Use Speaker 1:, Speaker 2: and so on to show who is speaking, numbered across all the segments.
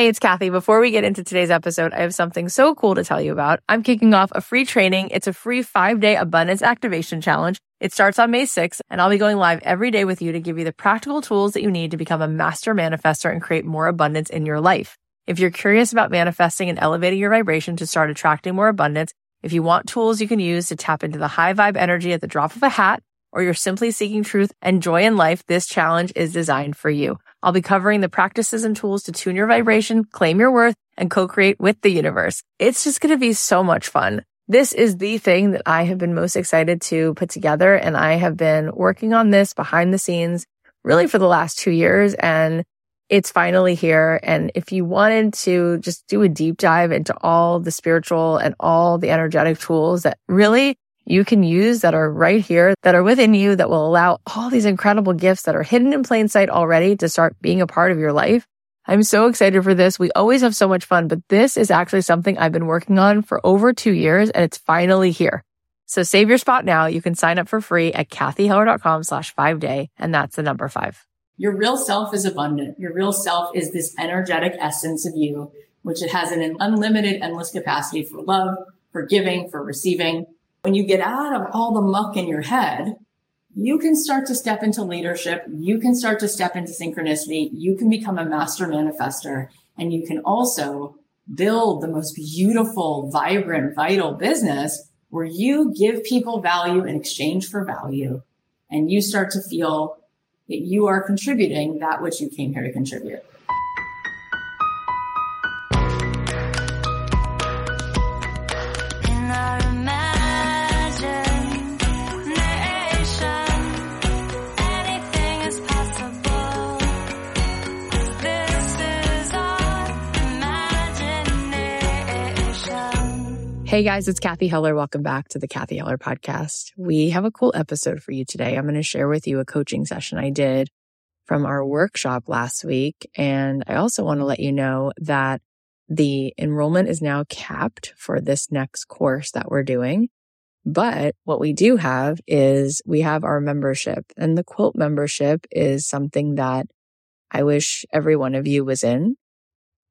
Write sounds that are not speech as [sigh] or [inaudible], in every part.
Speaker 1: Hey, it's Cathy. Before we get into today's episode, I have something so cool to tell you about. I'm kicking off a free training. It's a free five day abundance activation challenge. It starts on May 6th, and I'll be going live every day with you to give you the practical tools that you need to become a master manifester and create more abundance in your life. If you're curious about manifesting and elevating your vibration to start attracting more abundance, if you want tools you can use to tap into the high vibe energy at the drop of a hat, or you're simply seeking truth and joy in life, this challenge is designed for you. I'll be covering the practices and tools to tune your vibration, claim your worth, and co-create with the universe. It's just going to be so much fun. This is the thing that I have been most excited to put together. And I have been working on this behind the scenes really for the last two years. And it's finally here. And if you wanted to just do a deep dive into all the spiritual and all the energetic tools that really you can use that are right here, that are within you, that will allow all these incredible gifts that are hidden in plain sight already to start being a part of your life. I'm so excited for this. We always have so much fun, but this is actually something I've been working on for over two years and it's finally here. So save your spot now. You can sign up for free at cathyheller.com slash five day. And that's the number five.
Speaker 2: Your real self is abundant. Your real self is this energetic essence of you, which it has an unlimited, endless capacity for love, for giving, for receiving. When you get out of all the muck in your head, you can start to step into leadership. You can start to step into synchronicity. You can become a master manifester and you can also build the most beautiful, vibrant, vital business where you give people value in exchange for value and you start to feel that you are contributing that which you came here to contribute.
Speaker 1: Hey guys, it's Cathy Heller. Welcome back to the Cathy Heller podcast. We have a cool episode for you today. I'm going to share with you a coaching session I did from our workshop last week. And I also want to let you know that the enrollment is now capped for this next course that we're doing. But what we do have is we have our membership and the quilt membership is something that I wish every one of you was in.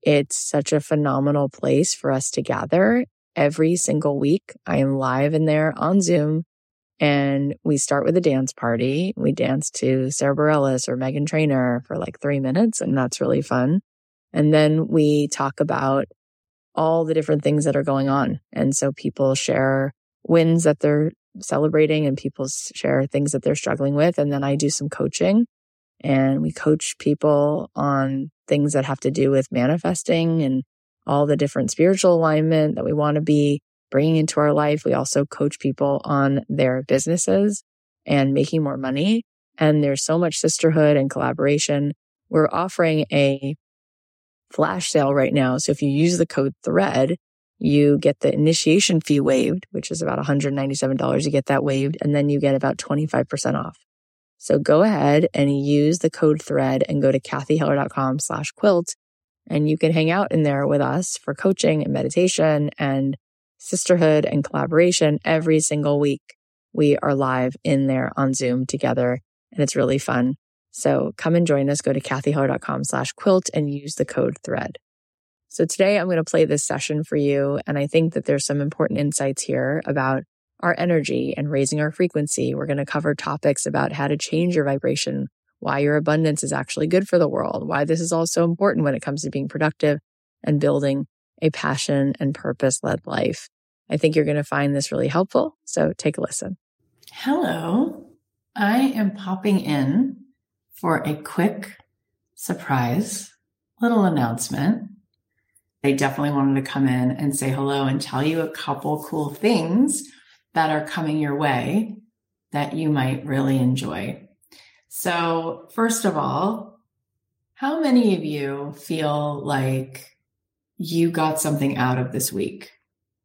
Speaker 1: It's such a phenomenal place for us to gather every single week. I am live in there on Zoom and we start with a dance party. We dance to Sara Bareilles or Meghan Trainor for like three minutes and that's really fun. And then we talk about all the different things that are going on. And so people share wins that they're celebrating and people share things that they're struggling with. And then I do some coaching and we coach people on things that have to do with manifesting and all the different spiritual alignment that we want to be bringing into our life. We also coach people on their businesses and making more money. And there's so much sisterhood and collaboration. We're offering a flash sale right now. So if you use the code thread, you get the initiation fee waived, which is about $197. You get that waived and then you get about 25% off. So go ahead and use the code thread and go to cathyheller.com slash quilt and you can hang out in there with us for coaching and meditation and sisterhood and collaboration every single week. We are live in there on Zoom together and it's really fun. So come and join us. Go to cathyheller.com slash quilt and use the code thread. So today I'm going to play this session for you. And I think that there's some important insights here about our energy and raising our frequency. We're going to cover topics about how to change your vibration why your abundance is actually good for the world, why this is all so important when it comes to being productive and building a passion and purpose led life. I think you're going to find this really helpful. So take a listen.
Speaker 2: Hello. I am popping in for a quick surprise little announcement. I definitely wanted to come in and say hello and tell you a couple cool things that are coming your way that you might really enjoy. So, first of all, how many of you feel like you got something out of this week?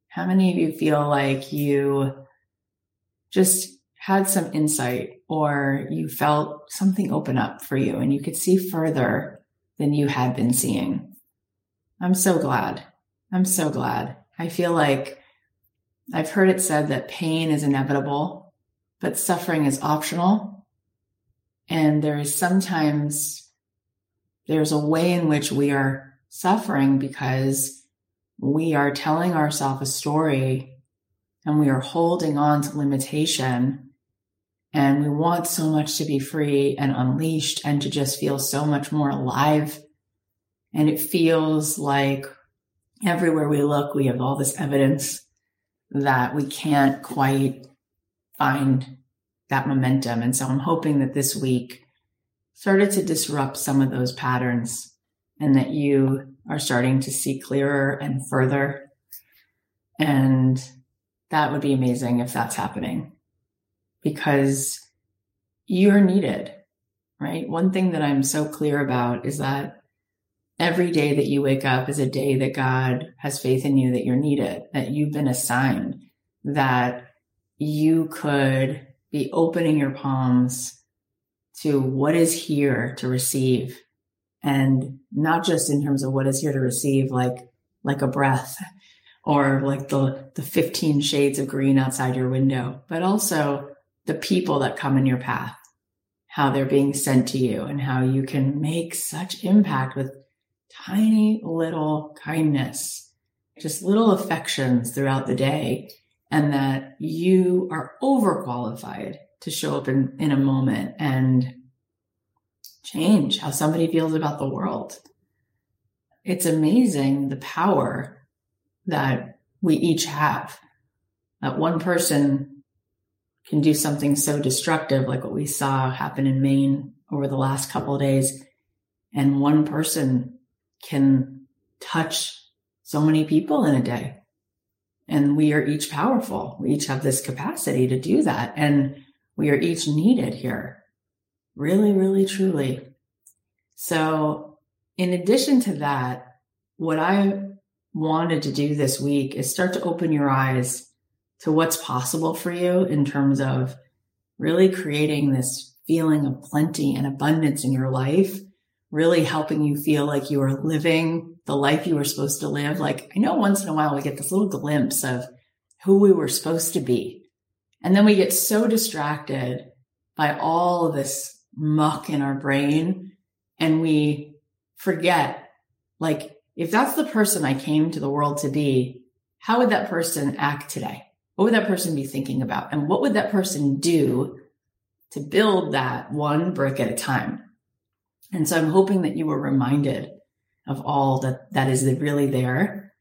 Speaker 2: How many of you feel like you just had some insight or you felt something open up for you and you could see further than you had been seeing? I'm so glad. I'm so glad. I feel like I've heard it said that pain is inevitable, but suffering is optional. And there is sometimes, there's a way in which we are
Speaker 1: suffering because we are telling ourselves a story and we are holding on to limitation and we want so much to be free and unleashed and to just feel so much more alive. And it feels like everywhere we look, we have all this evidence that we can't quite find that momentum. And so I'm hoping that this week started to disrupt some of those patterns and that you are starting to see clearer and further. And that would be amazing if that's happening because you're needed, right? One thing that I'm so clear about is that every day that you wake up is a day that God has faith in you that you're needed, that you've been assigned, that you could be opening your palms to what is here to receive. And not just in terms of what is here to receive like like a breath [laughs] or like the the 15 shades of green outside your window but also the people that come in your path how they're being sent to you and how you can make such impact with tiny little kindness just little affections throughout the day and that you are overqualified to show up in, in a moment and change how somebody feels about the world. It's amazing the power that we each have. That one person can do something so destructive, like what we saw happen in Maine over the last couple of days, and one person can touch so many people in a day. And we are each powerful. We each have this capacity to do that. And we are each needed here. Really, really, truly. So, in addition to that, what I wanted to do this week is start to open your eyes to what's possible for you in terms of really creating this feeling of plenty and abundance in your life, really helping you feel like you are living the life you were supposed to live. Like, I know once in a while we get this little glimpse of who we were supposed to be. And then we get so distracted by all of this muck in our brain and we forget, like, if that's the person I came to the world to be, how would that person act today? What would that person be thinking about? And what would that person do to build that one brick at a time? And so I'm hoping that you were reminded of all that that is really there.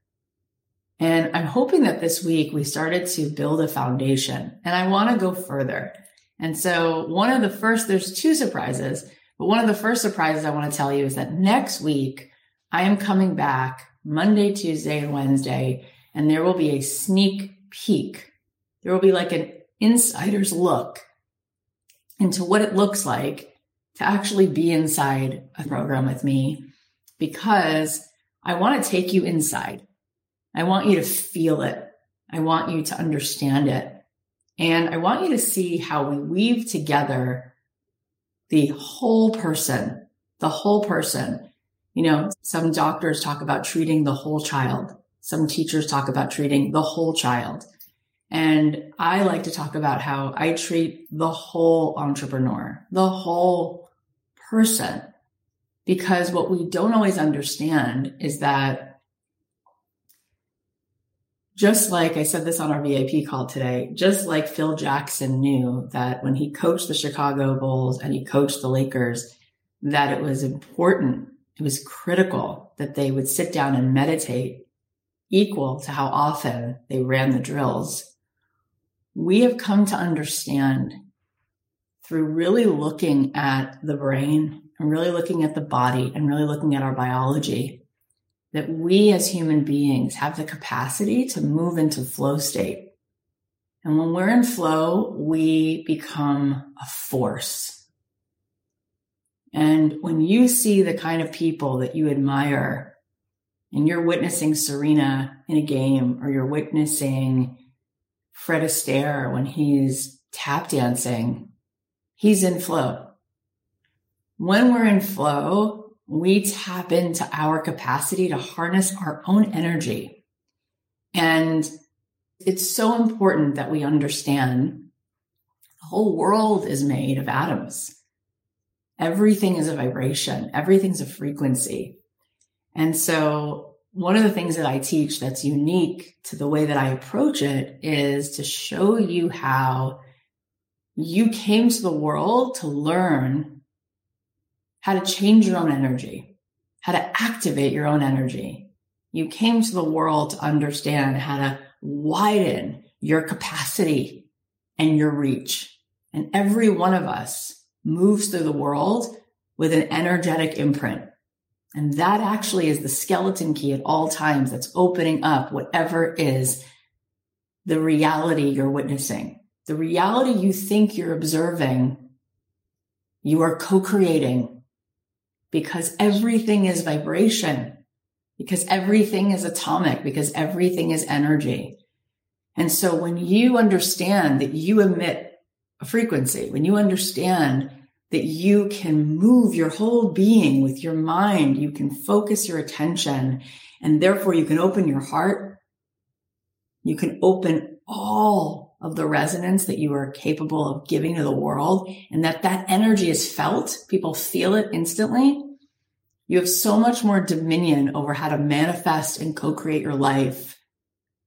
Speaker 1: And I'm hoping that this week we started to build a foundation and I want to go further. And so one of the first, there's two surprises, but one of the first surprises I want to tell you is that next week I am coming back Monday, Tuesday, and Wednesday, and there will be a sneak peek. There will be like an insider's look into what it looks like to actually be inside a program with me because I want to take you inside. I want you to feel it. I want you to understand it. And I want you to see how we weave together the whole person, the whole person. You know, some doctors talk about treating the whole child. Some teachers talk about treating the whole child. And I like to talk about how I treat the whole entrepreneur, the whole person. Because what we don't always understand is that just like I said this on our VIP call today, just like Phil Jackson knew that when he coached the Chicago Bulls and he coached the Lakers, that it was important, it was critical that they would sit down and meditate equal to how often they ran the drills. We have come to understand through really looking at the brain and really looking at the body and really looking at our biology that we as human beings have the capacity to move into flow state. And when we're in flow, we become a force. And when you see the kind of people that you admire and you're witnessing Serena in a game or you're witnessing Fred Astaire when he's tap dancing, he's in flow. When we're in flow, we tap into our capacity to harness our own energy. And it's so important that we understand the whole world is made of atoms. Everything is a vibration. Everything's a frequency. And so one of the things that I teach that's unique to the way that I approach it is to show you how you came to the world to learn how to change your own energy, how to activate your own energy. You came to the world to understand how to widen your capacity and your reach. And every one of us moves through the world with an energetic imprint. And that actually is the skeleton key at all times that's opening up whatever is the reality you're witnessing. The reality you think you're observing, you are co-creating because everything is vibration, because everything is atomic, because everything is energy. And so when you understand that you emit a frequency, when you understand that you can move your whole being with your mind, you can focus your attention, and therefore you can open your heart. You can open all of the resonance that you are capable of giving to the world and that that energy is felt. People feel it instantly. You have so much more dominion over how to manifest and co-create your life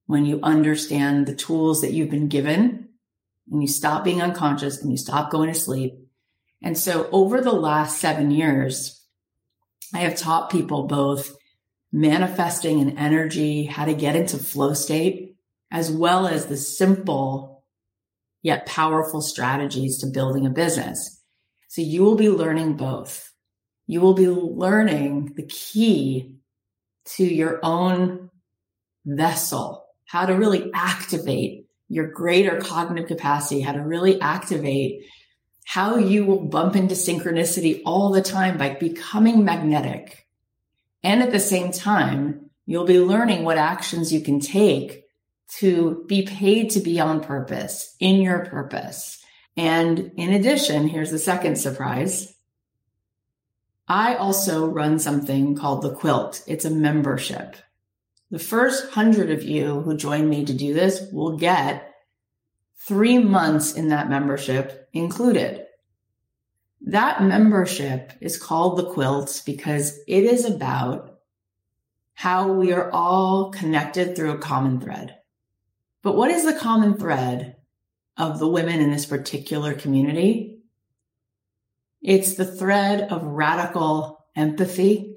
Speaker 1: when you understand the tools that you've been given and you stop being unconscious and you stop going to sleep. And so over the last seven years, I have taught people both manifesting and energy, how to get into flow state, as well as the simple yet powerful strategies to building a business. So you will be learning both. You will be learning the key to your own vessel how to really activate your greater cognitive capacity, how to really activate how you will bump into synchronicity all the time by becoming magnetic. And at the same time, you'll be learning what actions you can take to be paid to be on purpose in your purpose. And in addition, here's the second surprise. I also run something called the quilt. It's a membership. The first hundred of you who join me to do this will get three months in that membership included. That membership is called the quilts because it is about how we are all connected through a common thread. But what is the common thread of the women in this particular community? It's the thread of radical empathy.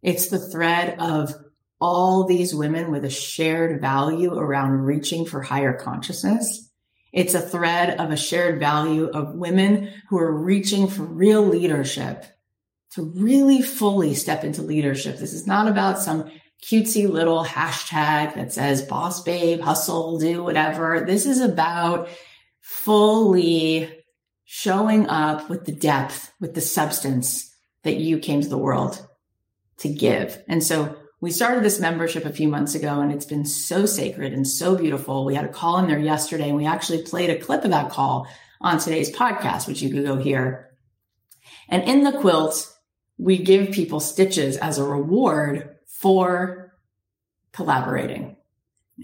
Speaker 1: It's the thread of all these women with a shared value around reaching for higher consciousness. It's a thread of a shared value of women who are reaching for real leadership to really fully step into leadership. This is not about some cutesy little hashtag that says boss babe, hustle, do whatever. This is about fully showing up with the depth, with the substance that you came to the world to give. And so we started this membership a few months ago and it's been so sacred and so beautiful. We had a call in there yesterday and we actually played a clip of that call on today's podcast, which you could go hear. And in the quilt, we give people stitches as a reward for collaborating.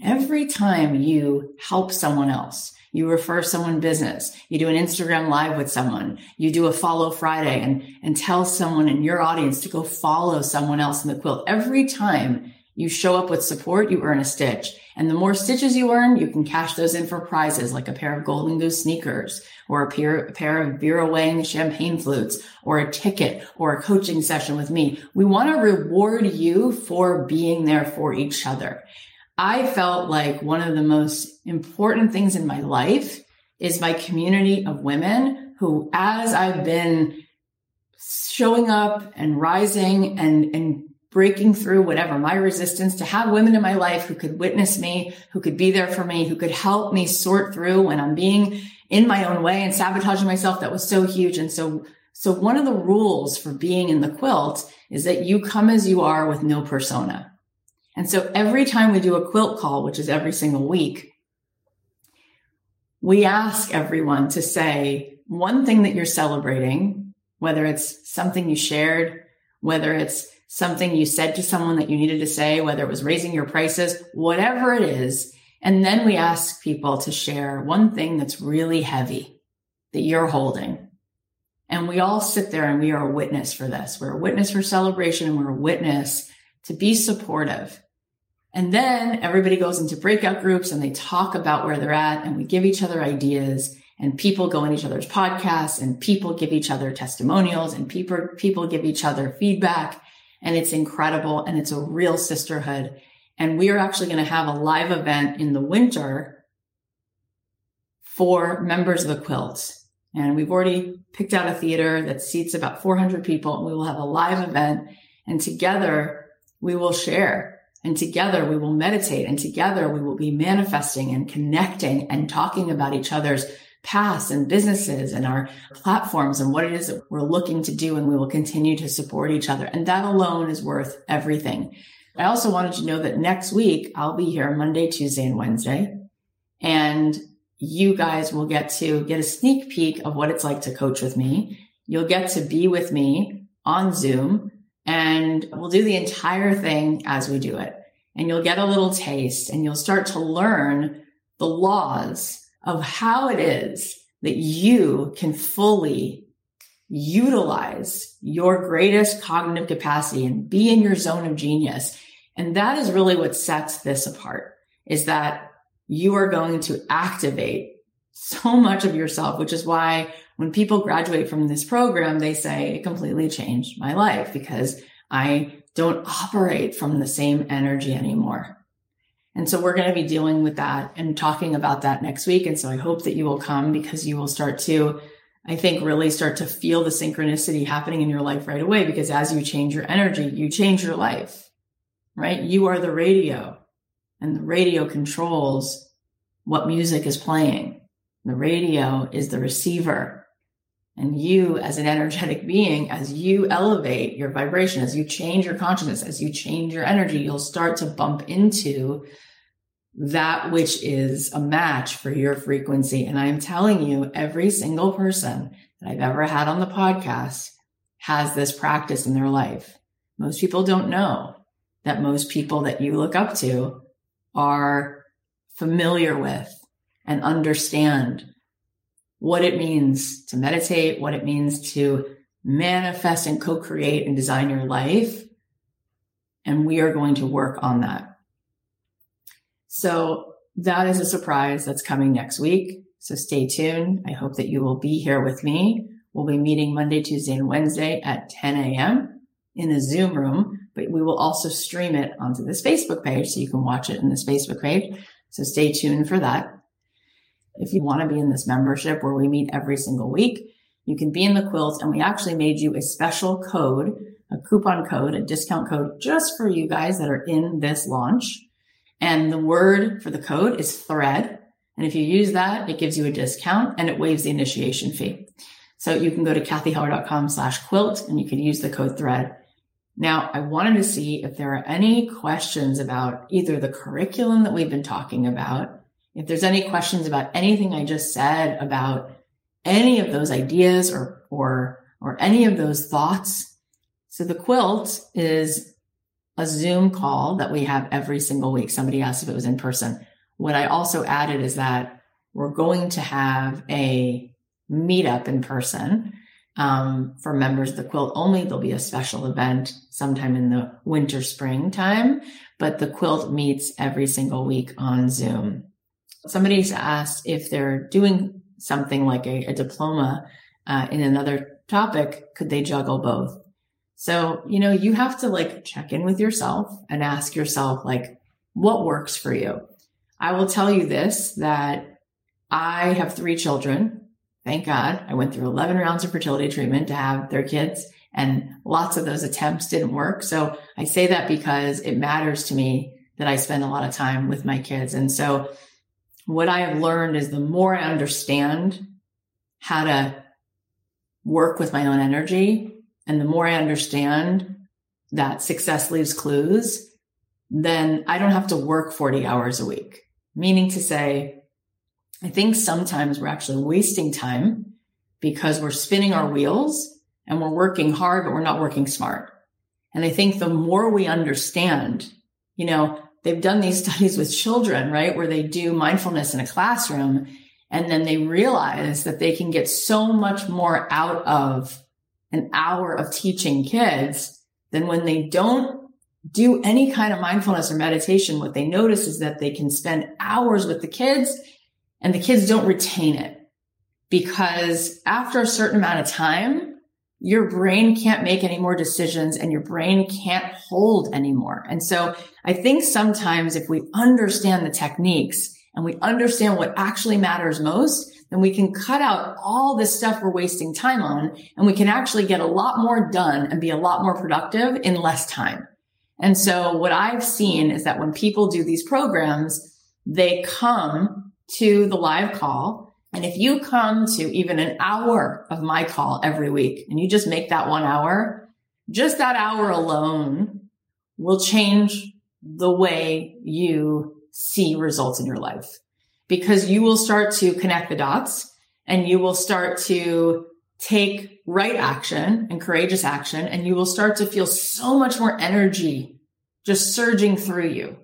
Speaker 1: Every time you help someone else, you refer someone business, you do an Instagram live with someone, you do a follow Friday and, and tell someone in your audience to go follow someone else in the quilt. Every time you show up with support, you earn a stitch. And the more stitches you earn, you can cash those in for prizes like a pair of Golden Goose sneakers or a pair, a pair of Vera Wang champagne flutes or a ticket or a coaching session with me. We want to reward you for being there for each other. I felt like one of the most important things in my life is my community of women who, as I've been showing up and rising and, and breaking through whatever my resistance to have women in my life who could witness me, who could be there for me, who could help me sort through when I'm being in my own way and sabotaging myself. That was so huge. And so, so one of the rules for being in the quilt is that you come as you are with no persona. And so every time we do a quilt call, which is every single week, we ask everyone to say one thing that you're celebrating, whether it's something you shared, whether it's something you said to someone that you needed to say, whether it was raising your prices, whatever it is. And then we ask people to share one thing that's really heavy that you're holding. And we all sit there and we are a witness for this. We're a witness for celebration and we're a witness to be supportive. And then everybody goes into breakout groups and they talk about where they're at and we give each other ideas and people go in each other's podcasts and people give each other testimonials and people, people give each other feedback and it's incredible and it's a real sisterhood. And we are actually going to have a live event in the winter for members of the quilt. And we've already picked out a theater that seats about 400 people and we will have a live event and together we will share and together we will meditate and together we will be manifesting and connecting and talking about each other's paths and businesses and our platforms and what it is that we're looking to do. And we will continue to support each other. And that alone is worth everything. I also wanted to know that next week I'll be here Monday, Tuesday, and Wednesday. And you guys will get to get a sneak peek of what it's like to coach with me. You'll get to be with me on Zoom and we'll do the entire thing as we do it. And you'll get a little taste and you'll start to learn the laws of how it is that you can fully utilize your greatest cognitive capacity and be in your zone of genius. And that is really what sets this apart is that you are going to activate so much of yourself, which is why when people graduate from this program, they say it completely changed my life because I don't operate from the same energy anymore. And so we're going to be dealing with that and talking about that next week. And so I hope that you will come because you will start to, I think, really start to feel the synchronicity happening in your life right away. Because as you change your energy, you change your life, right? You are the radio and the radio controls what music is playing. The radio is the receiver. And you, as an energetic being, as you elevate your vibration, as you change your consciousness, as you change your energy, you'll start to bump into that which is a match for your frequency. And I'm telling you, every single person that I've ever had on the podcast has this practice in their life. Most people don't know that most people that you look up to are familiar with and understand what it means to meditate, what it means to manifest and co-create and design your life. And we are going to work on that. So that is a surprise that's coming next week. So stay tuned. I hope that you will be here with me. We'll be meeting Monday, Tuesday, and Wednesday at 10 a.m. in the Zoom room, but we will also stream it onto this Facebook page so you can watch it in this Facebook page. So stay tuned for that. If you want to be in this membership where we meet every single week, you can be in the quilt and we actually made you a special code, a coupon code, a discount code just for you guys that are in this launch. And the word for the code is thread. And if you use that, it gives you a discount and it waives the initiation fee. So you can go to cathyheller.com slash quilt and you can use the code thread. Now, I wanted to see if there are any questions about either the curriculum that we've been talking about if there's any questions about anything I just said about any of those ideas or, or, or any of those thoughts. So the quilt is a Zoom call that we have every single week. Somebody asked if it was in person. What I also added is that we're going to have a meetup in person um, for members of the quilt only. There'll be a special event sometime in the winter spring time, but the quilt meets every single week on Zoom. Somebody's asked if they're doing something like a, a diploma uh, in another topic, could they juggle both? So, you know, you have to like check in with yourself and ask yourself, like, what works for you? I will tell you this that I have three children. Thank God I went through 11 rounds of fertility treatment to have their kids and lots of those attempts didn't work. So I say that because it matters to me that I spend a lot of time with my kids. And so what I have learned is the more I understand how to work with my own energy and the more I understand that success leaves clues, then I don't have to work 40 hours a week. Meaning to say, I think sometimes we're actually wasting time because we're spinning our wheels and we're working hard, but we're not working smart. And I think the more we understand, you know, they've done these [laughs] studies with children, right? Where they do mindfulness in a classroom and then they realize that they can get so much more out of an hour of teaching kids than when they don't do any kind of mindfulness or meditation, what they notice is that they can spend hours with the kids and the kids don't retain it because after a certain amount of time, your brain can't make any more decisions and your brain can't hold anymore. And so I think sometimes if we understand the techniques and we understand what actually matters most, then we can cut out all this stuff we're wasting time on and we can actually get a lot more done and be a lot more productive in less time. And so what I've seen is that when people do these programs, they come to the live call. And if you come to even an hour of my call every week and you just make that one hour, just that hour alone will change the way you see results in your life because you will start to connect the dots and you will start to take right action and courageous action and you will start to feel so much more energy just surging through you.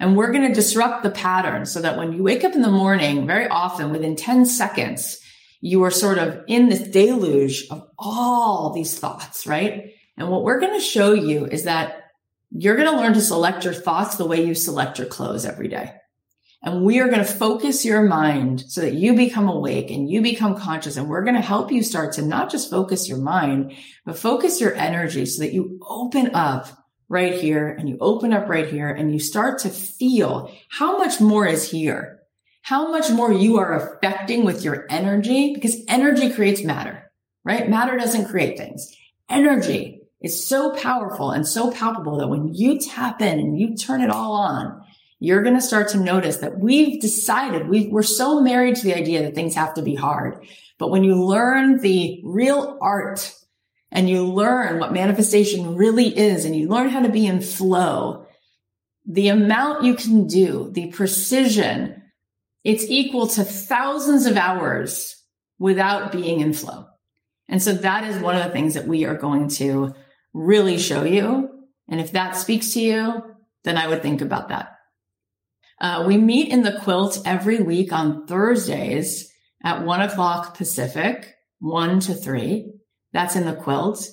Speaker 1: And we're going to disrupt the pattern so that when you wake up in the morning, very often within 10 seconds, you are sort of in this deluge of all these thoughts, right? And what we're going to show you is that you're going to learn to select your thoughts the way you select your clothes every day. And we are going to focus your mind so that you become awake and you become conscious. And we're going to help you start to not just focus your mind, but focus your energy so that you open up right here and you open up right here and you start to feel how much more is here, how much more you are affecting with your energy because energy creates matter, right? Matter doesn't create things. Energy is so powerful and so palpable that when you tap in and you turn it all on, you're going to start to notice that we've decided we we're so married to the idea that things have to be hard. But when you learn the real art and you learn what manifestation really is and you learn how to be in flow, the amount you can do, the precision, it's equal to thousands of hours without being in flow. And so that is one of the things that we are going to really show you. And if that speaks to you, then I would think about that. Uh, we meet in the quilt every week on Thursdays at one o'clock Pacific, one to three. That's in the quilt.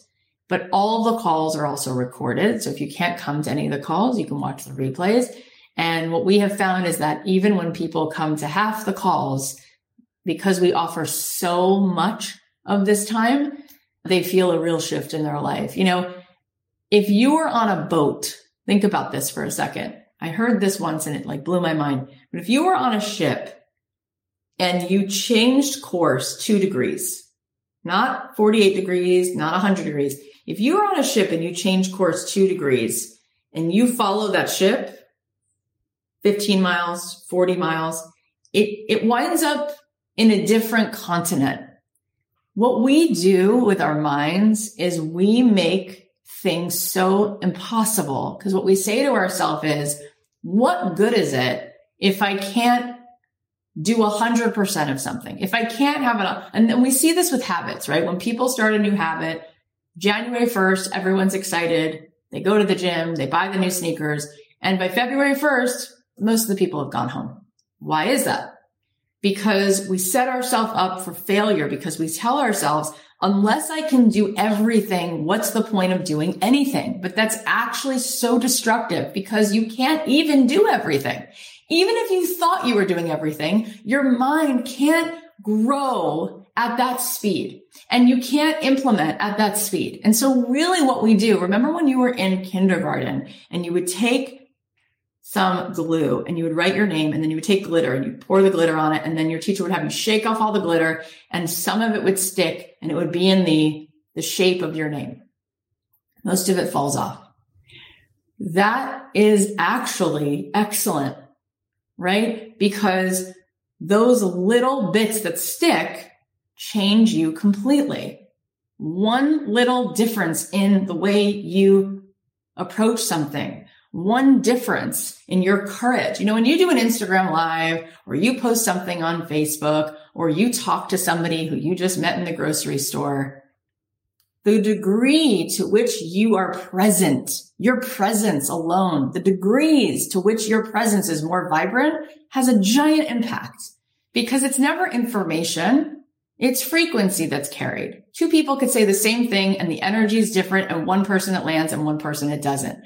Speaker 1: But all the calls are also recorded. So if you can't come to any of the calls, you can watch the replays. And what we have found is that even when people come to half the calls, because we offer so much of this time, they feel a real shift in their life. You know, if you were on a boat, think about this for a second. I heard this once and it like blew my mind. But if you were on a ship and you changed course two degrees, not 48 degrees, not 100 degrees. If you are on a ship and you change course two degrees and you follow that ship 15 miles, 40 miles, it, it winds up in a different continent. What we do with our minds is we make things so impossible. Because what we say to ourselves is, what good is it if I can't do a hundred percent of something? If I can't have it, and then we see this with habits, right? When people start a new habit, January 1st, everyone's excited. They go to the gym, they buy the new sneakers. And by February 1st, most of the people have gone home. Why is that? Because we set ourselves up for failure because we tell ourselves, unless I can do everything, what's the point of doing anything? But that's actually so destructive because you can't even do everything. Even if you thought you were doing everything, your mind can't grow at that speed. And you can't implement at that speed. And so really what we do, remember when you were in kindergarten and you would take some glue and you would write your name and then you would take glitter and you pour the glitter on it and then your teacher would have you shake off all the glitter and some of it would stick and it would be in the the shape of your name. Most of it falls off. That is actually excellent right? Because those little bits that stick change you completely. One little difference in the way you approach something. One difference in your courage. You know, when you do an Instagram live or you post something on Facebook or you talk to somebody who you just met in the grocery store, the degree to which you are present, your presence alone, the degrees to which your presence is more vibrant has a giant impact because it's never information. It's frequency that's carried. Two people could say the same thing and the energy is different and one person it lands and one person it doesn't.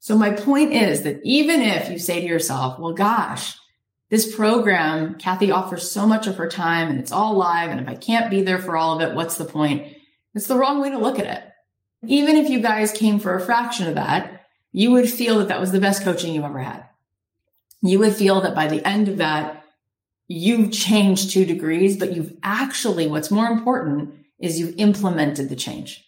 Speaker 1: So my point is that even if you say to yourself, well, gosh, this program, Cathy offers so much of her time and it's all live. And if I can't be there for all of it, what's the point? It's the wrong way to look at it. Even if you guys came for a fraction of that, you would feel that that was the best coaching you've ever had. You would feel that by the end of that, you've changed two degrees, but you've actually, what's more important is you've implemented the change.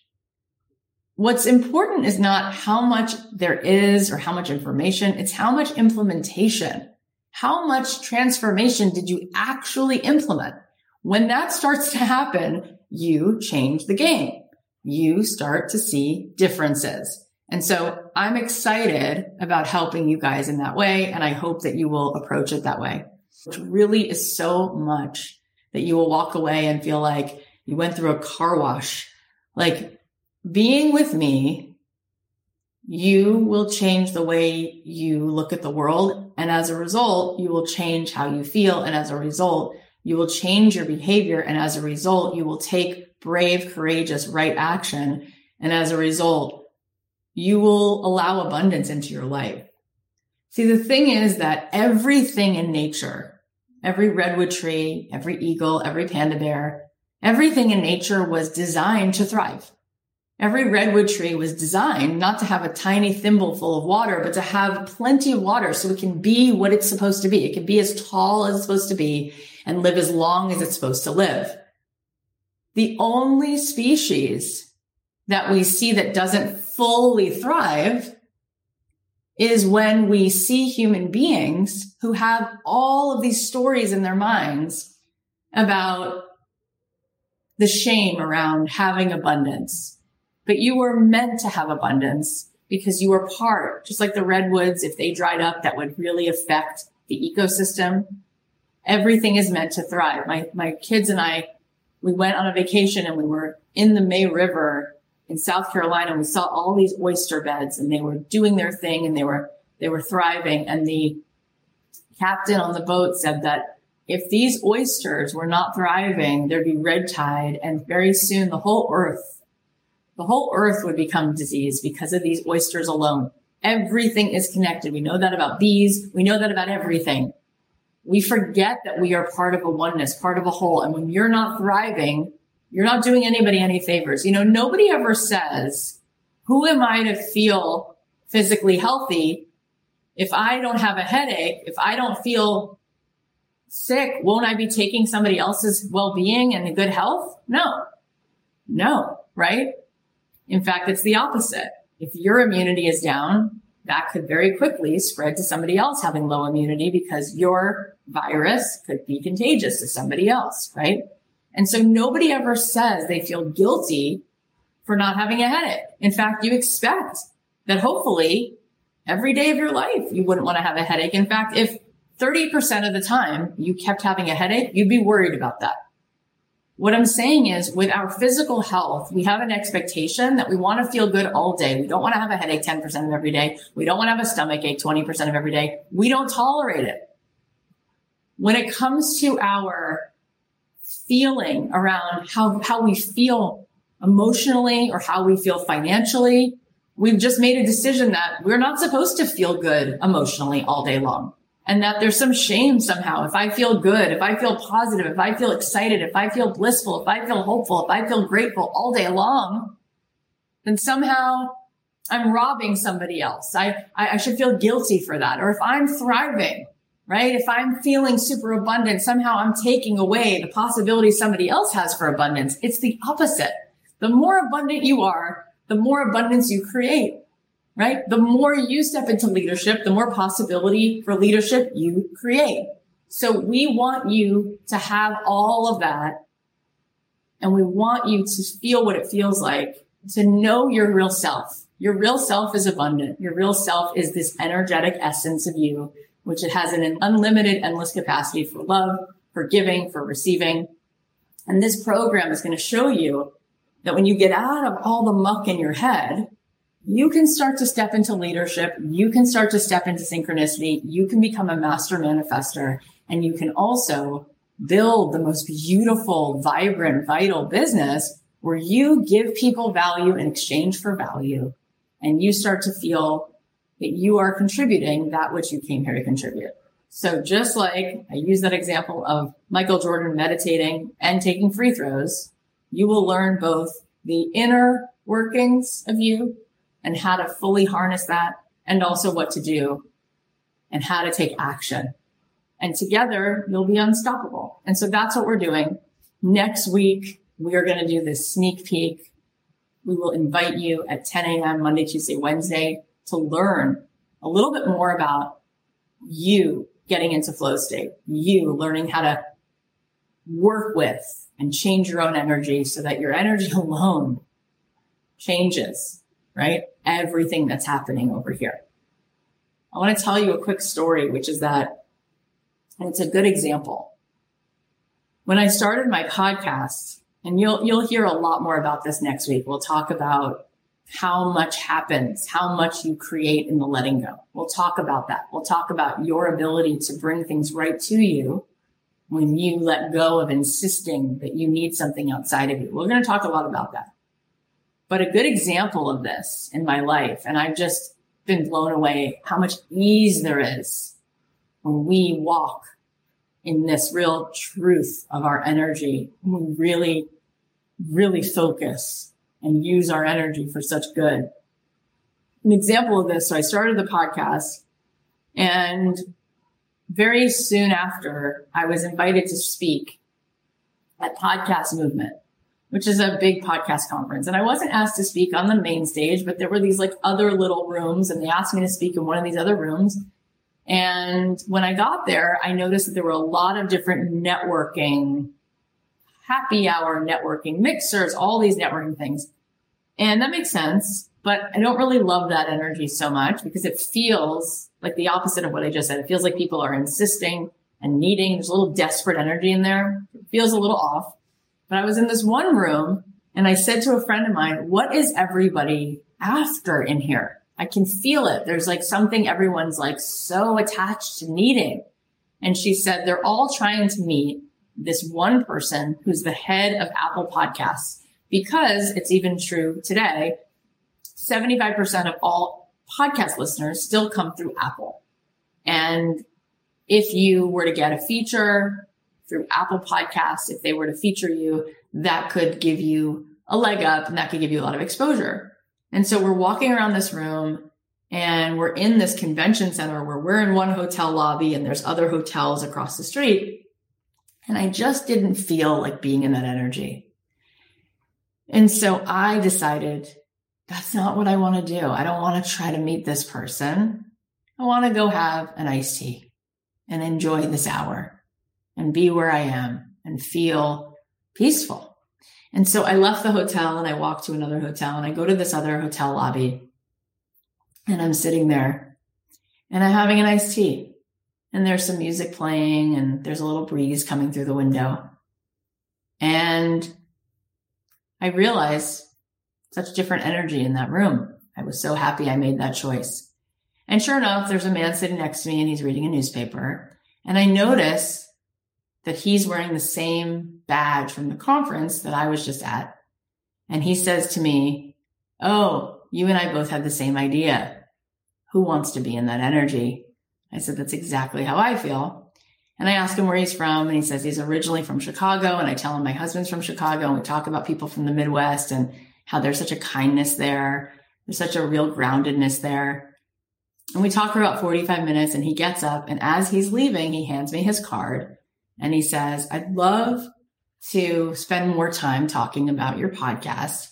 Speaker 1: What's important is not how much there is or how much information. It's how much implementation. How much transformation did you actually implement? When that starts to happen, you change the game. You start to see differences. And so I'm excited about helping you guys in that way. And I hope that you will approach it that way, which really is so much that you will walk away and feel like you went through a car wash. Like being with me, you will change the way you look at the world. And as a result, you will change how you feel. And as a result, you will change your behavior. And as a result, you will take brave, courageous, right action. And as a result, you will allow abundance into your life. See, the thing is that everything in nature, every redwood tree, every eagle, every panda bear, everything in nature was designed to thrive. Every redwood tree was designed not to have a tiny thimble full of water, but to have plenty of water so it can be what it's supposed to be. It can be as tall as it's supposed to be and live as long as it's supposed to live. The only species that we see that doesn't fully thrive is when we see human beings who have all of these stories in their minds about the shame around having abundance but you were meant to have abundance because you were part, just like the redwoods, if they dried up, that would really affect the ecosystem. Everything is meant to thrive. My, my kids and I, we went on a vacation and we were in the May River in South Carolina. We saw all these oyster beds and they were doing their thing and they were, they were thriving. And the captain on the boat said that if these oysters were not thriving, there'd be red tide and very soon the whole earth the whole earth would become diseased because of these oysters alone. Everything is connected. We know that about bees. We know that about everything. We forget that we are part of a oneness, part of a whole. And when you're not thriving, you're not doing anybody any favors. You know, nobody ever says, who am I to feel physically healthy if I don't have a headache, if I don't feel sick, won't I be taking somebody else's well-being and good health? No, no, right? In fact, it's the opposite. If your immunity is down, that could very quickly spread to somebody else having low immunity because your virus could be contagious to somebody else, right? And so nobody ever says they feel guilty for not having a headache. In fact, you expect that hopefully every day of your life, you wouldn't want to have a headache. In fact, if 30% of the time you kept having a headache, you'd be worried about that. What I'm saying is with our physical health, we have an expectation that we want to feel good all day. We don't want to have a headache 10% of every day. We don't want to have a stomach ache 20% of every day. We don't tolerate it. When it comes to our feeling around how, how we feel emotionally or how we feel financially, we've just made a decision that we're not supposed to feel good emotionally all day long and that there's some shame somehow. If I feel good, if I feel positive, if I feel excited, if I feel blissful, if I feel hopeful, if I feel grateful all day long, then somehow I'm robbing somebody else. I, I, I should feel guilty for that. Or if I'm thriving, right? If I'm feeling super abundant, somehow I'm taking away the possibility somebody else has for abundance. It's the opposite. The more abundant you are, the more abundance you create right? The more you step into leadership, the more possibility for leadership you create. So we want you to have all of that. And we want you to feel what it feels like to know your real self. Your real self is abundant. Your real self is this energetic essence of you, which it has an unlimited, endless capacity for love, for giving, for receiving. And this program is going to show you that when you get out of all the muck in your head, you can start to step into leadership. You can start to step into synchronicity. You can become a master manifester and you can also build the most beautiful, vibrant, vital business where you give people value in exchange for value and you start to feel that you are contributing that which you came here to contribute. So just like I use that example of Michael Jordan meditating and taking free throws, you will learn both the inner workings of you and how to fully harness that and also what to do and how to take action. And together you'll be unstoppable. And so that's what we're doing. Next week, we are going to do this sneak peek. We will invite you at 10 a.m. Monday, Tuesday, Wednesday to learn a little bit more about you getting into flow state, you learning how to work with and change your own energy so that your energy [laughs] alone changes, right? Everything that's happening over here. I want to tell you a quick story, which is that it's a good example. When I started my podcast, and you'll, you'll hear a lot more about this next week. We'll talk about how much happens, how much you create in the letting go. We'll talk about that. We'll talk about your ability to bring things right to you when you let go of insisting that you need something outside of you. We're going to talk a lot about that. But a good example of this in my life, and I've just been blown away how much ease there is when we walk in this real truth of our energy. When we really, really focus and use our energy for such good. An example of this, so I started the podcast and very soon after I was invited to speak at Podcast Movement, which is a big podcast conference. And I wasn't asked to speak on the main stage, but there were these like other little rooms and they asked me to speak in one of these other rooms. And when I got there, I noticed that there were a lot of different networking happy hour networking, mixers, all these networking things. And that makes sense. But I don't really love that energy so much because it feels like the opposite of what I just said. It feels like people are insisting and needing. There's a little desperate energy in there. It feels a little off. But I was in this one room and I said to a friend of mine, what is everybody after in here? I can feel it. There's like something everyone's like so attached to needing. And she said, they're all trying to meet this one person who's the head of Apple Podcasts because it's even true today. 75% of all podcast listeners still come through Apple. And if you were to get a feature through Apple Podcasts, if they were to feature you, that could give you a leg up and that could give you a lot of exposure. And so we're walking around this room and we're in this convention center where we're in one hotel lobby and there's other hotels across the street. And I just didn't feel like being in that energy. And so I decided that's not what I want to do. I don't want to try to meet this person. I want to go have an iced tea and enjoy this hour and be where I am and feel peaceful. And so I left the hotel and I walked to another hotel and I go to this other hotel lobby and I'm sitting there and I'm having an iced tea and there's some music playing and there's a little breeze coming through the window. And I realized such different energy in that room. I was so happy I made that choice. And sure enough, there's a man sitting next to me and he's reading a newspaper. And I notice that he's wearing the same badge from the conference that I was just at. And he says to me, Oh, you and I both had the same idea. Who wants to be in that energy? I said, that's exactly how I feel. And I ask him where he's from, and he says he's originally from Chicago. And I tell him my husband's from Chicago, and we talk about people from the Midwest and how there's such a kindness there. There's such a real groundedness there. And we talk for about 45 minutes, and he gets up, and as he's leaving, he hands me his card, and he says, I'd love to spend more time talking about your podcast.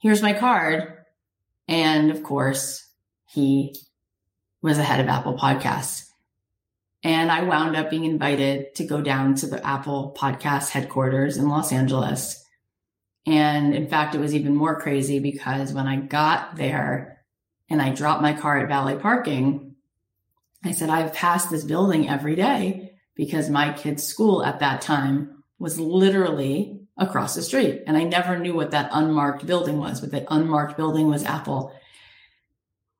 Speaker 1: Here's my card. And of course, he was the head of Apple Podcasts. And I wound up being invited to go down to the Apple Podcast headquarters in Los Angeles. And in fact, it was even more crazy because when I got there and I dropped my car at valet parking, I said, I've passed this building every day because my kid's school at that time was literally across the street. And I never knew what that unmarked building was, but that unmarked building was Apple.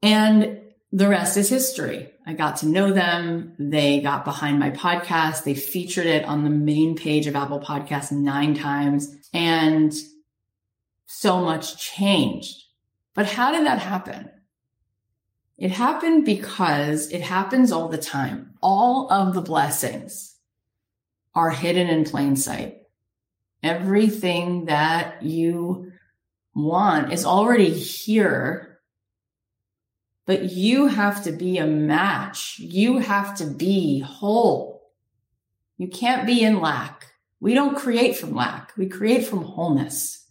Speaker 1: And the rest is history. I got to know them. They got behind my podcast. They featured it on the main page of Apple Podcasts nine times and so much changed. But how did that happen? It happened because it happens all the time. All of the blessings are hidden in plain sight. Everything that you want is already here, but you have to be a match. You have to be whole. You can't be in lack. We don't create from lack. We create from wholeness.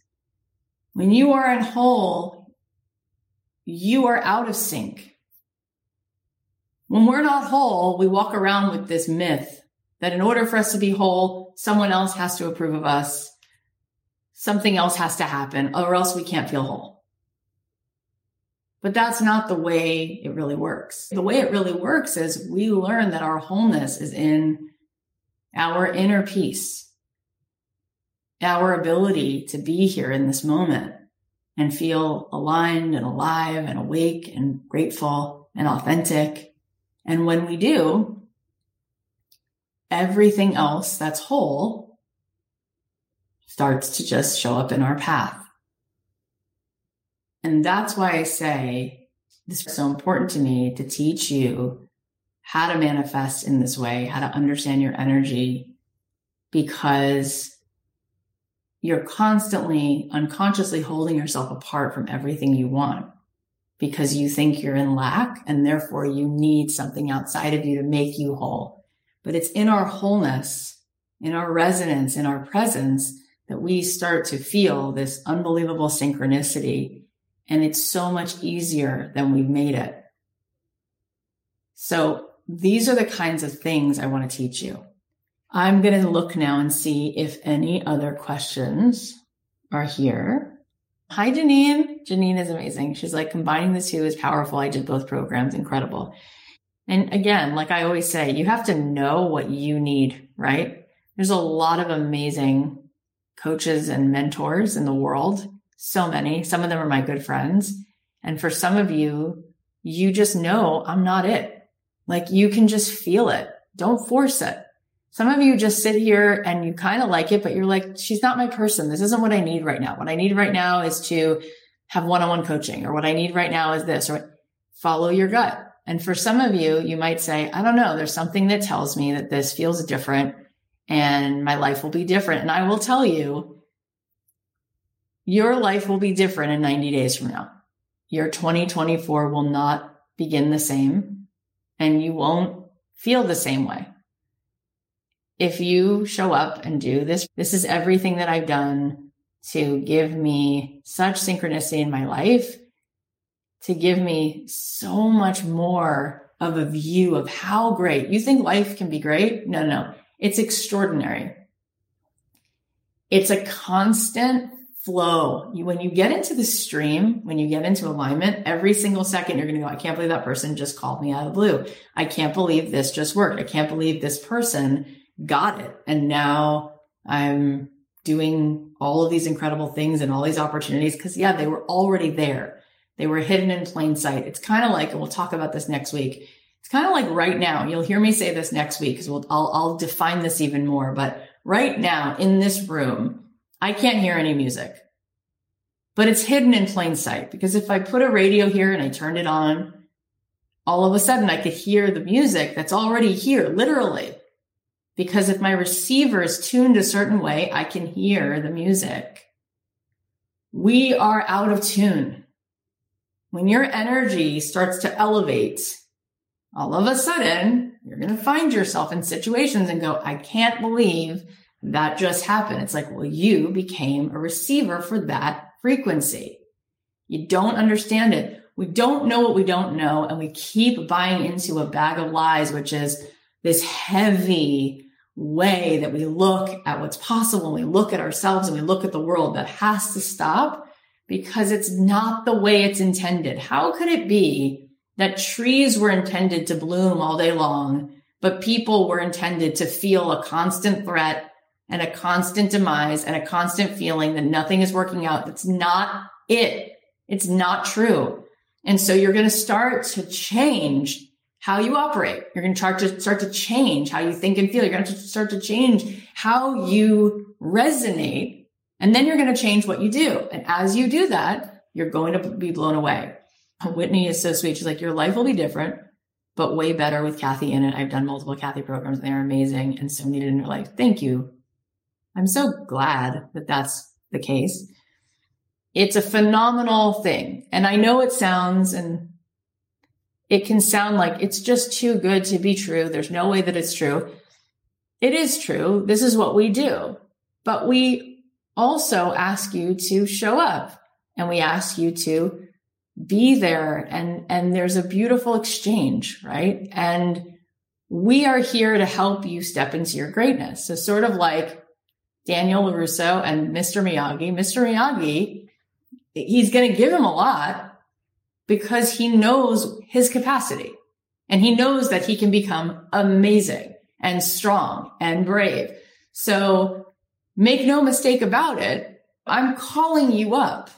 Speaker 1: When you are in whole, you are out of sync. When we're not whole, we walk around with this myth that in order for us to be whole, someone else has to approve of us. Something else has to happen or else we can't feel whole. But that's not the way it really works. The way it really works is we learn that our wholeness is in our inner peace, our ability to be here in this moment and feel aligned and alive and awake and grateful and authentic. And when we do, everything else that's whole starts to just show up in our path. And that's why I say this is so important to me to teach you how to manifest in this way, how to understand your energy, because you're constantly unconsciously holding yourself apart from everything you want because you think you're in lack and therefore you need something outside of you to make you whole. But it's in our wholeness, in our resonance, in our presence that we start to feel this unbelievable synchronicity. And it's so much easier than we've made it. So these are the kinds of things I want to teach you. I'm going to look now and see if any other questions are here. Hi, Janine. Janine is amazing. She's like, combining the two is powerful. I did both programs. Incredible. And again, like I always say, you have to know what you need, right? There's a lot of amazing coaches and mentors in the world. So many. Some of them are my good friends. And for some of you, you just know I'm not it. Like you can just feel it. Don't force it. Some of you just sit here and you kind of like it, but you're like, she's not my person. This isn't what I need right now. What I need right now is to have one-on-one coaching or what I need right now is this or follow your gut. And for some of you, you might say, I don't know, there's something that tells me that this feels different and my life will be different. And I will tell you, your life will be different in 90 days from now. Your 2024 will not begin the same and you won't feel the same way if you show up and do this, this is everything that I've done to give me such synchronicity in my life, to give me so much more of a view of how great you think life can be great. No, no, it's extraordinary. It's a constant flow. You, when you get into the stream, when you get into alignment, every single second you're going to go, I can't believe that person just called me out of blue. I can't believe this just worked. I can't believe this person got it. And now I'm doing all of these incredible things and all these opportunities because, yeah, they were already there. They were hidden in plain sight. It's kind of like, and we'll talk about this next week. It's kind of like right now. You'll hear me say this next week because we'll, I'll, I'll define this even more. But right now in this room, I can't hear any music, but it's hidden in plain sight because if I put a radio here and I turned it on, all of a sudden I could hear the music that's already here, literally because if my receiver is tuned a certain way, I can hear the music. We are out of tune. When your energy starts to elevate, all of a sudden, you're going to find yourself in situations and go, I can't believe that just happened. It's like, well, you became a receiver for that frequency. You don't understand it. We don't know what we don't know. And we keep buying into a bag of lies, which is this heavy, way that we look at what's possible, and we look at ourselves and we look at the world that has to stop because it's not the way it's intended. How could it be that trees were intended to bloom all day long, but people were intended to feel a constant threat and a constant demise and a constant feeling that nothing is working out? That's not it. It's not true. And so you're going to start to change how you operate. You're going to start to start to change how you think and feel. You're going to start to change how you resonate. And then you're going to change what you do. And as you do that, you're going to be blown away. Whitney is so sweet. She's like, your life will be different, but way better with Cathy in it. I've done multiple Cathy programs and they're amazing and so needed in your life. Thank you. I'm so glad that that's the case. It's a phenomenal thing. And I know it sounds and it can sound like it's just too good to be true. There's no way that it's true. It is true. This is what we do. But we also ask you to show up and we ask you to be there and, and there's a beautiful exchange, right? And we are here to help you step into your greatness. So sort of like Daniel LaRusso and Mr. Miyagi, Mr. Miyagi, he's going to give him a lot because he knows his capacity and he knows that he can become amazing and strong and brave. So make no mistake about it. I'm calling you up.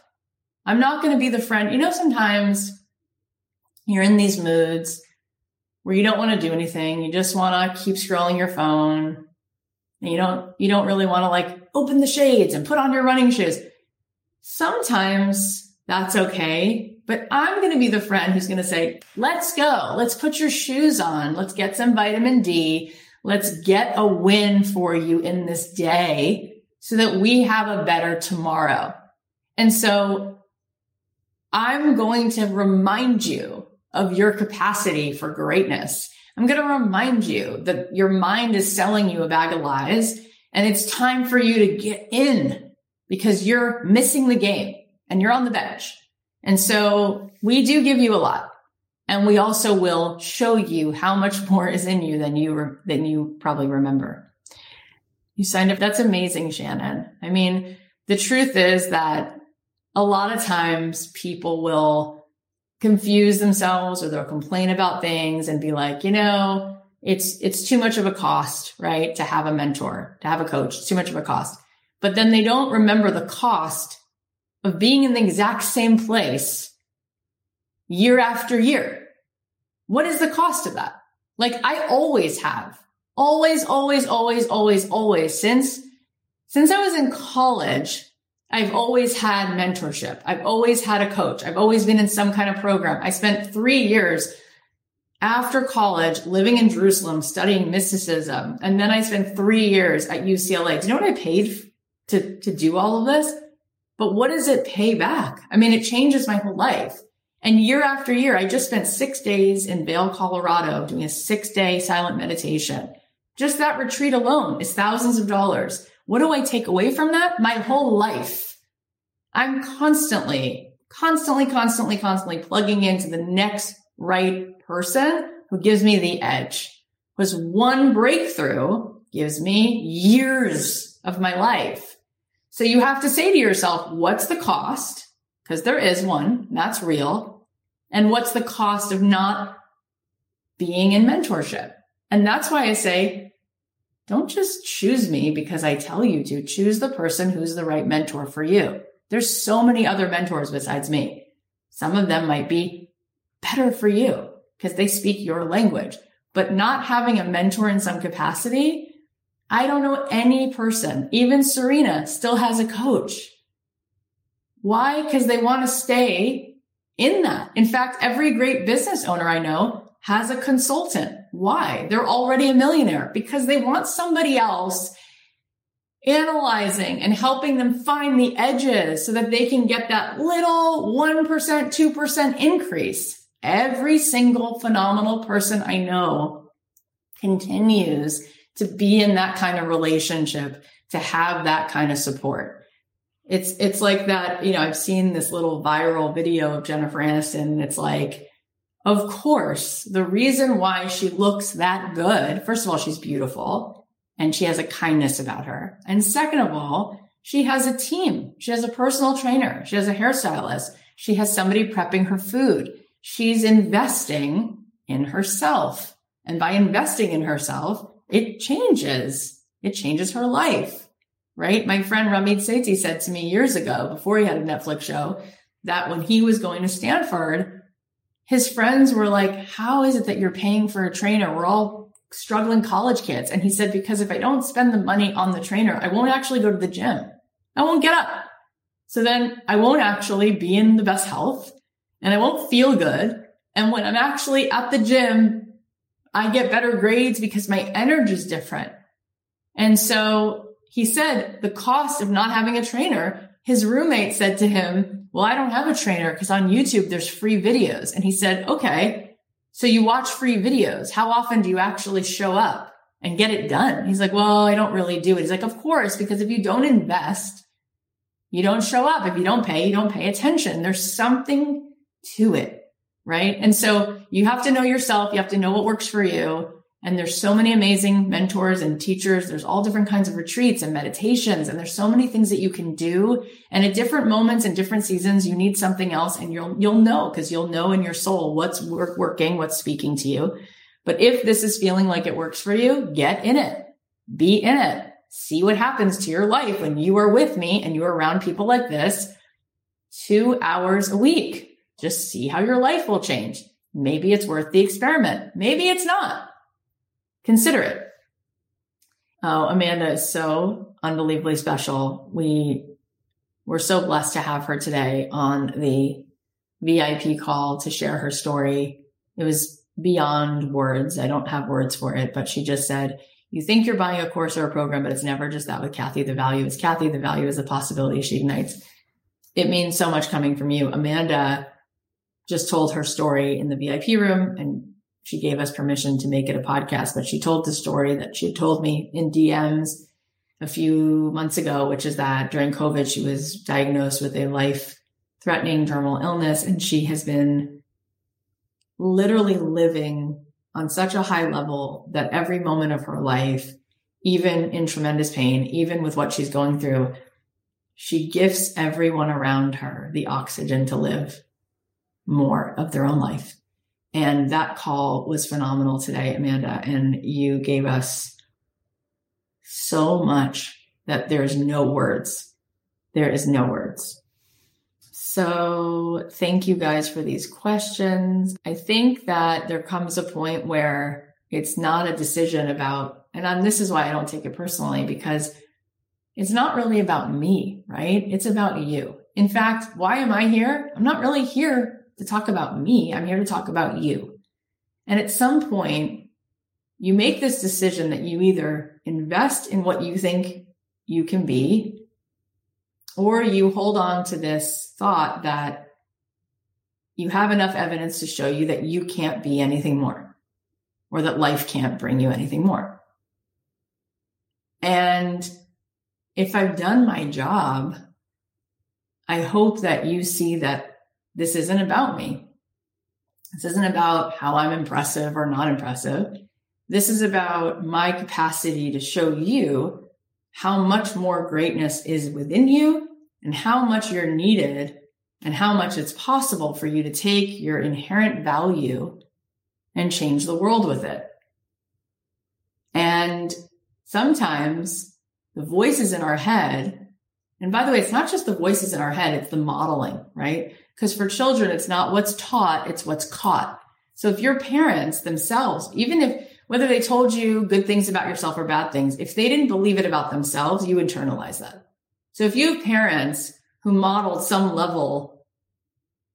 Speaker 1: I'm not going to be the friend. You know, sometimes you're in these moods where you don't want to do anything. You just want to keep scrolling your phone. And you don't, you don't really want to like open the shades and put on your running shoes. Sometimes that's okay. But I'm going to be the friend who's going to say, let's go. Let's put your shoes on. Let's get some vitamin D. Let's get a win for you in this day so that we have a better tomorrow. And so I'm going to remind you of your capacity for greatness. I'm going to remind you that your mind is selling you a bag of lies and it's time for you to get in because you're missing the game and you're on the bench. And so we do give you a lot. And we also will show you how much more is in you than you, re- than you probably remember. You signed up. That's amazing, Shannon. I mean, the truth is that a lot of times people will confuse themselves or they'll complain about things and be like, you know, it's, it's too much of a cost, right? To have a mentor, to have a coach, too much of a cost. But then they don't remember the cost of being in the exact same place year after year. What is the cost of that? Like I always have, always, always, always, always, always since, since I was in college, I've always had mentorship. I've always had a coach. I've always been in some kind of program. I spent three years after college living in Jerusalem studying mysticism. And then I spent three years at UCLA. Do you know what I paid to, to do all of this? But what does it pay back? I mean, it changes my whole life. And year after year, I just spent six days in Vail, Colorado doing a six day silent meditation. Just that retreat alone is thousands of dollars. What do I take away from that? My whole life. I'm constantly, constantly, constantly, constantly plugging into the next right person who gives me the edge. Was one breakthrough gives me years of my life. So you have to say to yourself, what's the cost? Because there is one, that's real. And what's the cost of not being in mentorship? And that's why I say, don't just choose me because I tell you to. Choose the person who's the right mentor for you. There's so many other mentors besides me. Some of them might be better for you because they speak your language, but not having a mentor in some capacity I don't know any person, even Serena still has a coach. Why? Because they want to stay in that. In fact, every great business owner I know has a consultant. Why? They're already a millionaire because they want somebody else analyzing and helping them find the edges so that they can get that little 1%, 2% increase. Every single phenomenal person I know continues to be in that kind of relationship, to have that kind of support. It's, it's like that, you know, I've seen this little viral video of Jennifer Aniston and it's like, of course, the reason why she looks that good, first of all, she's beautiful and she has a kindness about her. And second of all, she has a team. She has a personal trainer. She has a hairstylist. She has somebody prepping her food. She's investing in herself. And by investing in herself, it changes. It changes her life, right? My friend Ramit Sethi said to me years ago, before he had a Netflix show, that when he was going to Stanford, his friends were like, how is it that you're paying for a trainer? We're all struggling college kids. And he said, because if I don't spend the money on the trainer, I won't actually go to the gym. I won't get up. So then I won't actually be in the best health and I won't feel good. And when I'm actually at the gym, I get better grades because my energy is different. And so he said the cost of not having a trainer, his roommate said to him, well, I don't have a trainer because on YouTube there's free videos. And he said, okay, so you watch free videos. How often do you actually show up and get it done? He's like, well, I don't really do it. He's like, of course, because if you don't invest, you don't show up. If you don't pay, you don't pay attention. There's something to it, right? And so you have to know yourself. You have to know what works for you. And there's so many amazing mentors and teachers. There's all different kinds of retreats and meditations. And there's so many things that you can do. And at different moments and different seasons, you need something else and you'll, you'll know because you'll know in your soul what's work, working, what's speaking to you. But if this is feeling like it works for you, get in it, be in it, see what happens to your life when you are with me and you're around people like this two hours a week. Just see how your life will change. Maybe it's worth the experiment. Maybe it's not consider it. Oh, Amanda is so unbelievably special. We we're so blessed to have her today on the VIP call to share her story. It was beyond words. I don't have words for it, but she just said, you think you're buying a course or a program, but it's never just that with Cathy. The value is Cathy. The value is a possibility she ignites. It means so much coming from you. Amanda just told her story in the VIP room and she gave us permission to make it a podcast, but she told the story that she had told me in DMs a few months ago, which is that during COVID, she was diagnosed with a life threatening terminal illness and she has been literally living on such a high level that every moment of her life, even in tremendous pain, even with what she's going through, she gifts everyone around her the oxygen to live more of their own life. And that call was phenomenal today, Amanda. And you gave us so much that there's no words. There is no words. So thank you guys for these questions. I think that there comes a point where it's not a decision about, and I'm, this is why I don't take it personally because it's not really about me, right? It's about you. In fact, why am I here? I'm not really here to talk about me. I'm here to talk about you. And at some point, you make this decision that you either invest in what you think you can be, or you hold on to this thought that you have enough evidence to show you that you can't be anything more, or that life can't bring you anything more. And if I've done my job, I hope that you see that this isn't about me. This isn't about how I'm impressive or not impressive. This is about my capacity to show you how much more greatness is within you and how much you're needed and how much it's possible for you to take your inherent value and change the world with it. And sometimes the voices in our head, and by the way, it's not just the voices in our head, it's the modeling, right? Because for children, it's not what's taught, it's what's caught. So if your parents themselves, even if whether they told you good things about yourself or bad things, if they didn't believe it about themselves, you internalize that. So if you have parents who modeled some level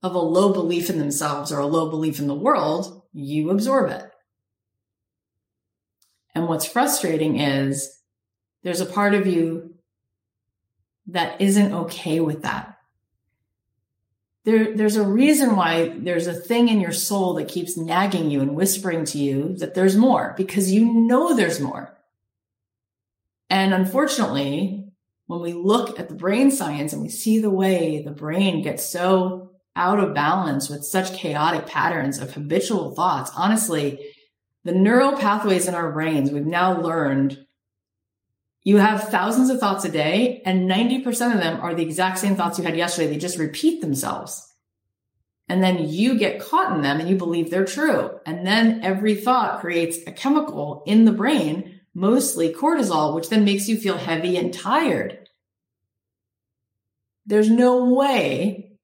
Speaker 1: of a low belief in themselves or a low belief in the world, you absorb it. And what's frustrating is there's a part of you that isn't okay with that there, there's a reason why there's a thing in your soul that keeps nagging you and whispering to you that there's more because you know there's more. And unfortunately, when we look at the brain science and we see the way the brain gets so out of balance with such chaotic patterns of habitual thoughts, honestly, the neural pathways in our brains, we've now learned you have thousands of thoughts a day and 90% of them are the exact same thoughts you had yesterday. They just repeat themselves. And then you get caught in them and you believe they're true. And then every thought creates a chemical in the brain, mostly cortisol, which then makes you feel heavy and tired. There's no way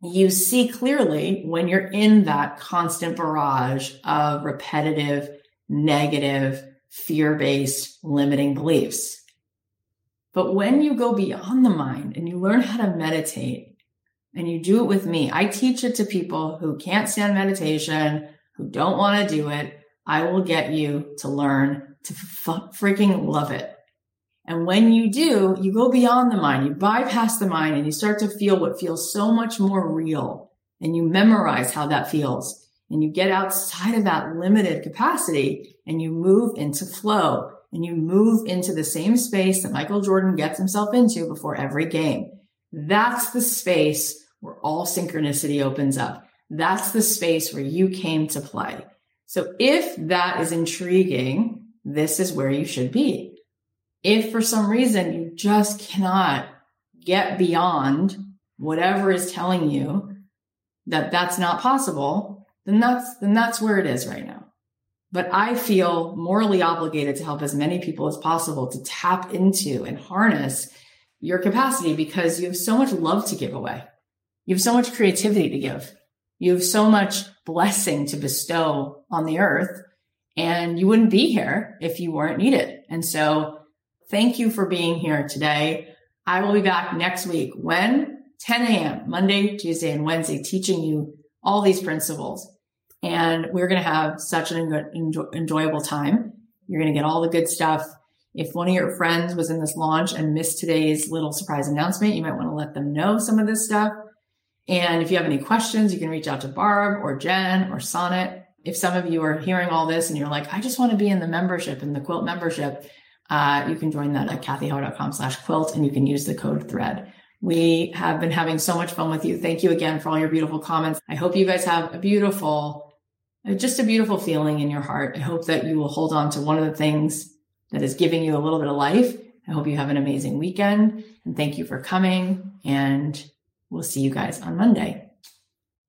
Speaker 1: you see clearly when you're in that constant barrage of repetitive, negative, fear based limiting beliefs. But when you go beyond the mind and you learn how to meditate and you do it with me. I teach it to people who can't stand meditation, who don't want to do it. I will get you to learn to f- freaking love it. And when you do, you go beyond the mind, you bypass the mind and you start to feel what feels so much more real and you memorize how that feels and you get outside of that limited capacity and you move into flow and you move into the same space that Michael Jordan gets himself into before every game. That's the space where all synchronicity opens up. That's the space where you came to play. So if that is intriguing, this is where you should be. If for some reason you just cannot get beyond whatever is telling you that that's not possible, then that's, then that's where it is right now. But I feel morally obligated to help as many people as possible to tap into and harness your capacity because you have so much love to give away. You have so much creativity to give. You have so much blessing to bestow on the earth and you wouldn't be here if you weren't needed. And so thank you for being here today. I will be back next week when 10 a.m. Monday, Tuesday, and Wednesday, teaching you all these principles. And we're going to have such an enjoy- enjoyable time. You're going to get all the good stuff. If one of your friends was in this launch and missed today's little surprise announcement, you might want to let them know some of this stuff. And if you have any questions, you can reach out to Barb or Jen or Sonnet. If some of you are hearing all this and you're like, I just want to be in the membership, in the quilt membership, uh, you can join that at cathyheller.com slash quilt and you can use the code thread. We have been having so much fun with you. Thank you again for all your beautiful comments. I hope you guys have a beautiful, just a beautiful feeling in your heart. I hope that you will hold on to one of the things that is giving you a little bit of life. I hope you have an amazing weekend and thank you for coming. And we'll see you guys on Monday.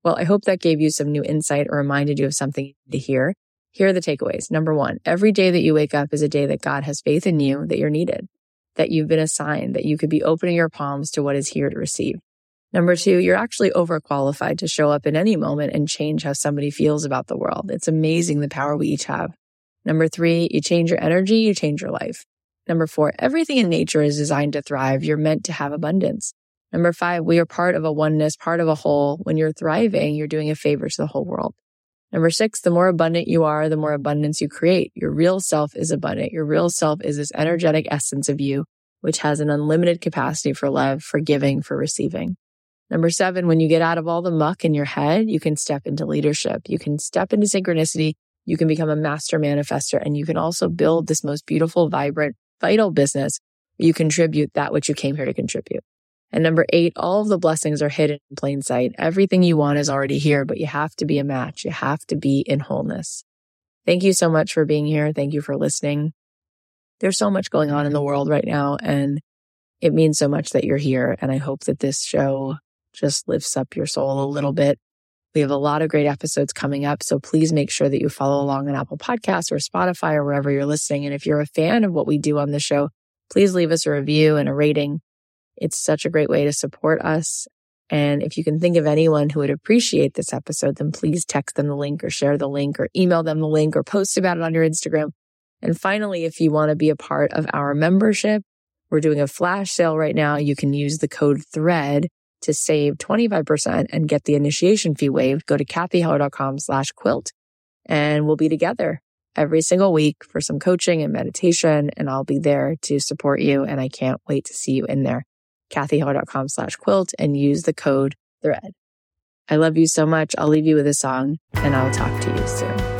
Speaker 3: Well, I hope that gave you some new insight or reminded you of something you need to hear. Here are the takeaways. Number one, every day that you wake up is a day that God has faith in you that you're needed, that you've been assigned, that you could be opening your palms to what is here to receive. Number two, you're actually overqualified to show up in any moment and change how somebody feels about the world. It's amazing the power we each have. Number three, you change your energy, you change your life. Number four, everything in nature is designed to thrive. You're meant to have abundance. Number five, we are part of a oneness, part of a whole. When you're thriving, you're doing a favor to the whole world. Number six, the more abundant you are, the more abundance you create. Your real self is abundant. Your real self is this energetic essence of you, which has an unlimited capacity for love, for giving, for receiving. Number seven, when you get out of all the muck in your head, you can step into leadership. You can step into synchronicity. You can become a master manifester and you can also build this most beautiful, vibrant, vital business. You contribute that which you came here to contribute. And number eight, all of the blessings are hidden in plain sight. Everything you want is already here, but you have to be a match. You have to be in wholeness. Thank you so much for being here. Thank you for listening. There's so much going on in the world right now, and it means so much that you're here. And I hope that this show just lifts up your soul a little bit. We have a lot of great episodes coming up. So please make sure that you follow along on Apple Podcasts or Spotify or wherever you're listening. And if you're a fan of what we do on the show, please leave us a review and a rating. It's such a great way to support us. And if you can think of anyone who would appreciate this episode, then please text them the link or share the link or email them the link or post about it on your Instagram. And finally, if you want to be a part of our membership, we're doing a flash sale right now. You can use the code THREAD to save 25% and get the initiation fee waived. Go to cathyheller.com slash quilt and we'll be together every single week for some coaching and meditation. And I'll be there to support you. And I can't wait to see you in there cathyheller.com slash quilt and use the code thread. I love you so much. I'll leave you with a song and I'll talk to you soon.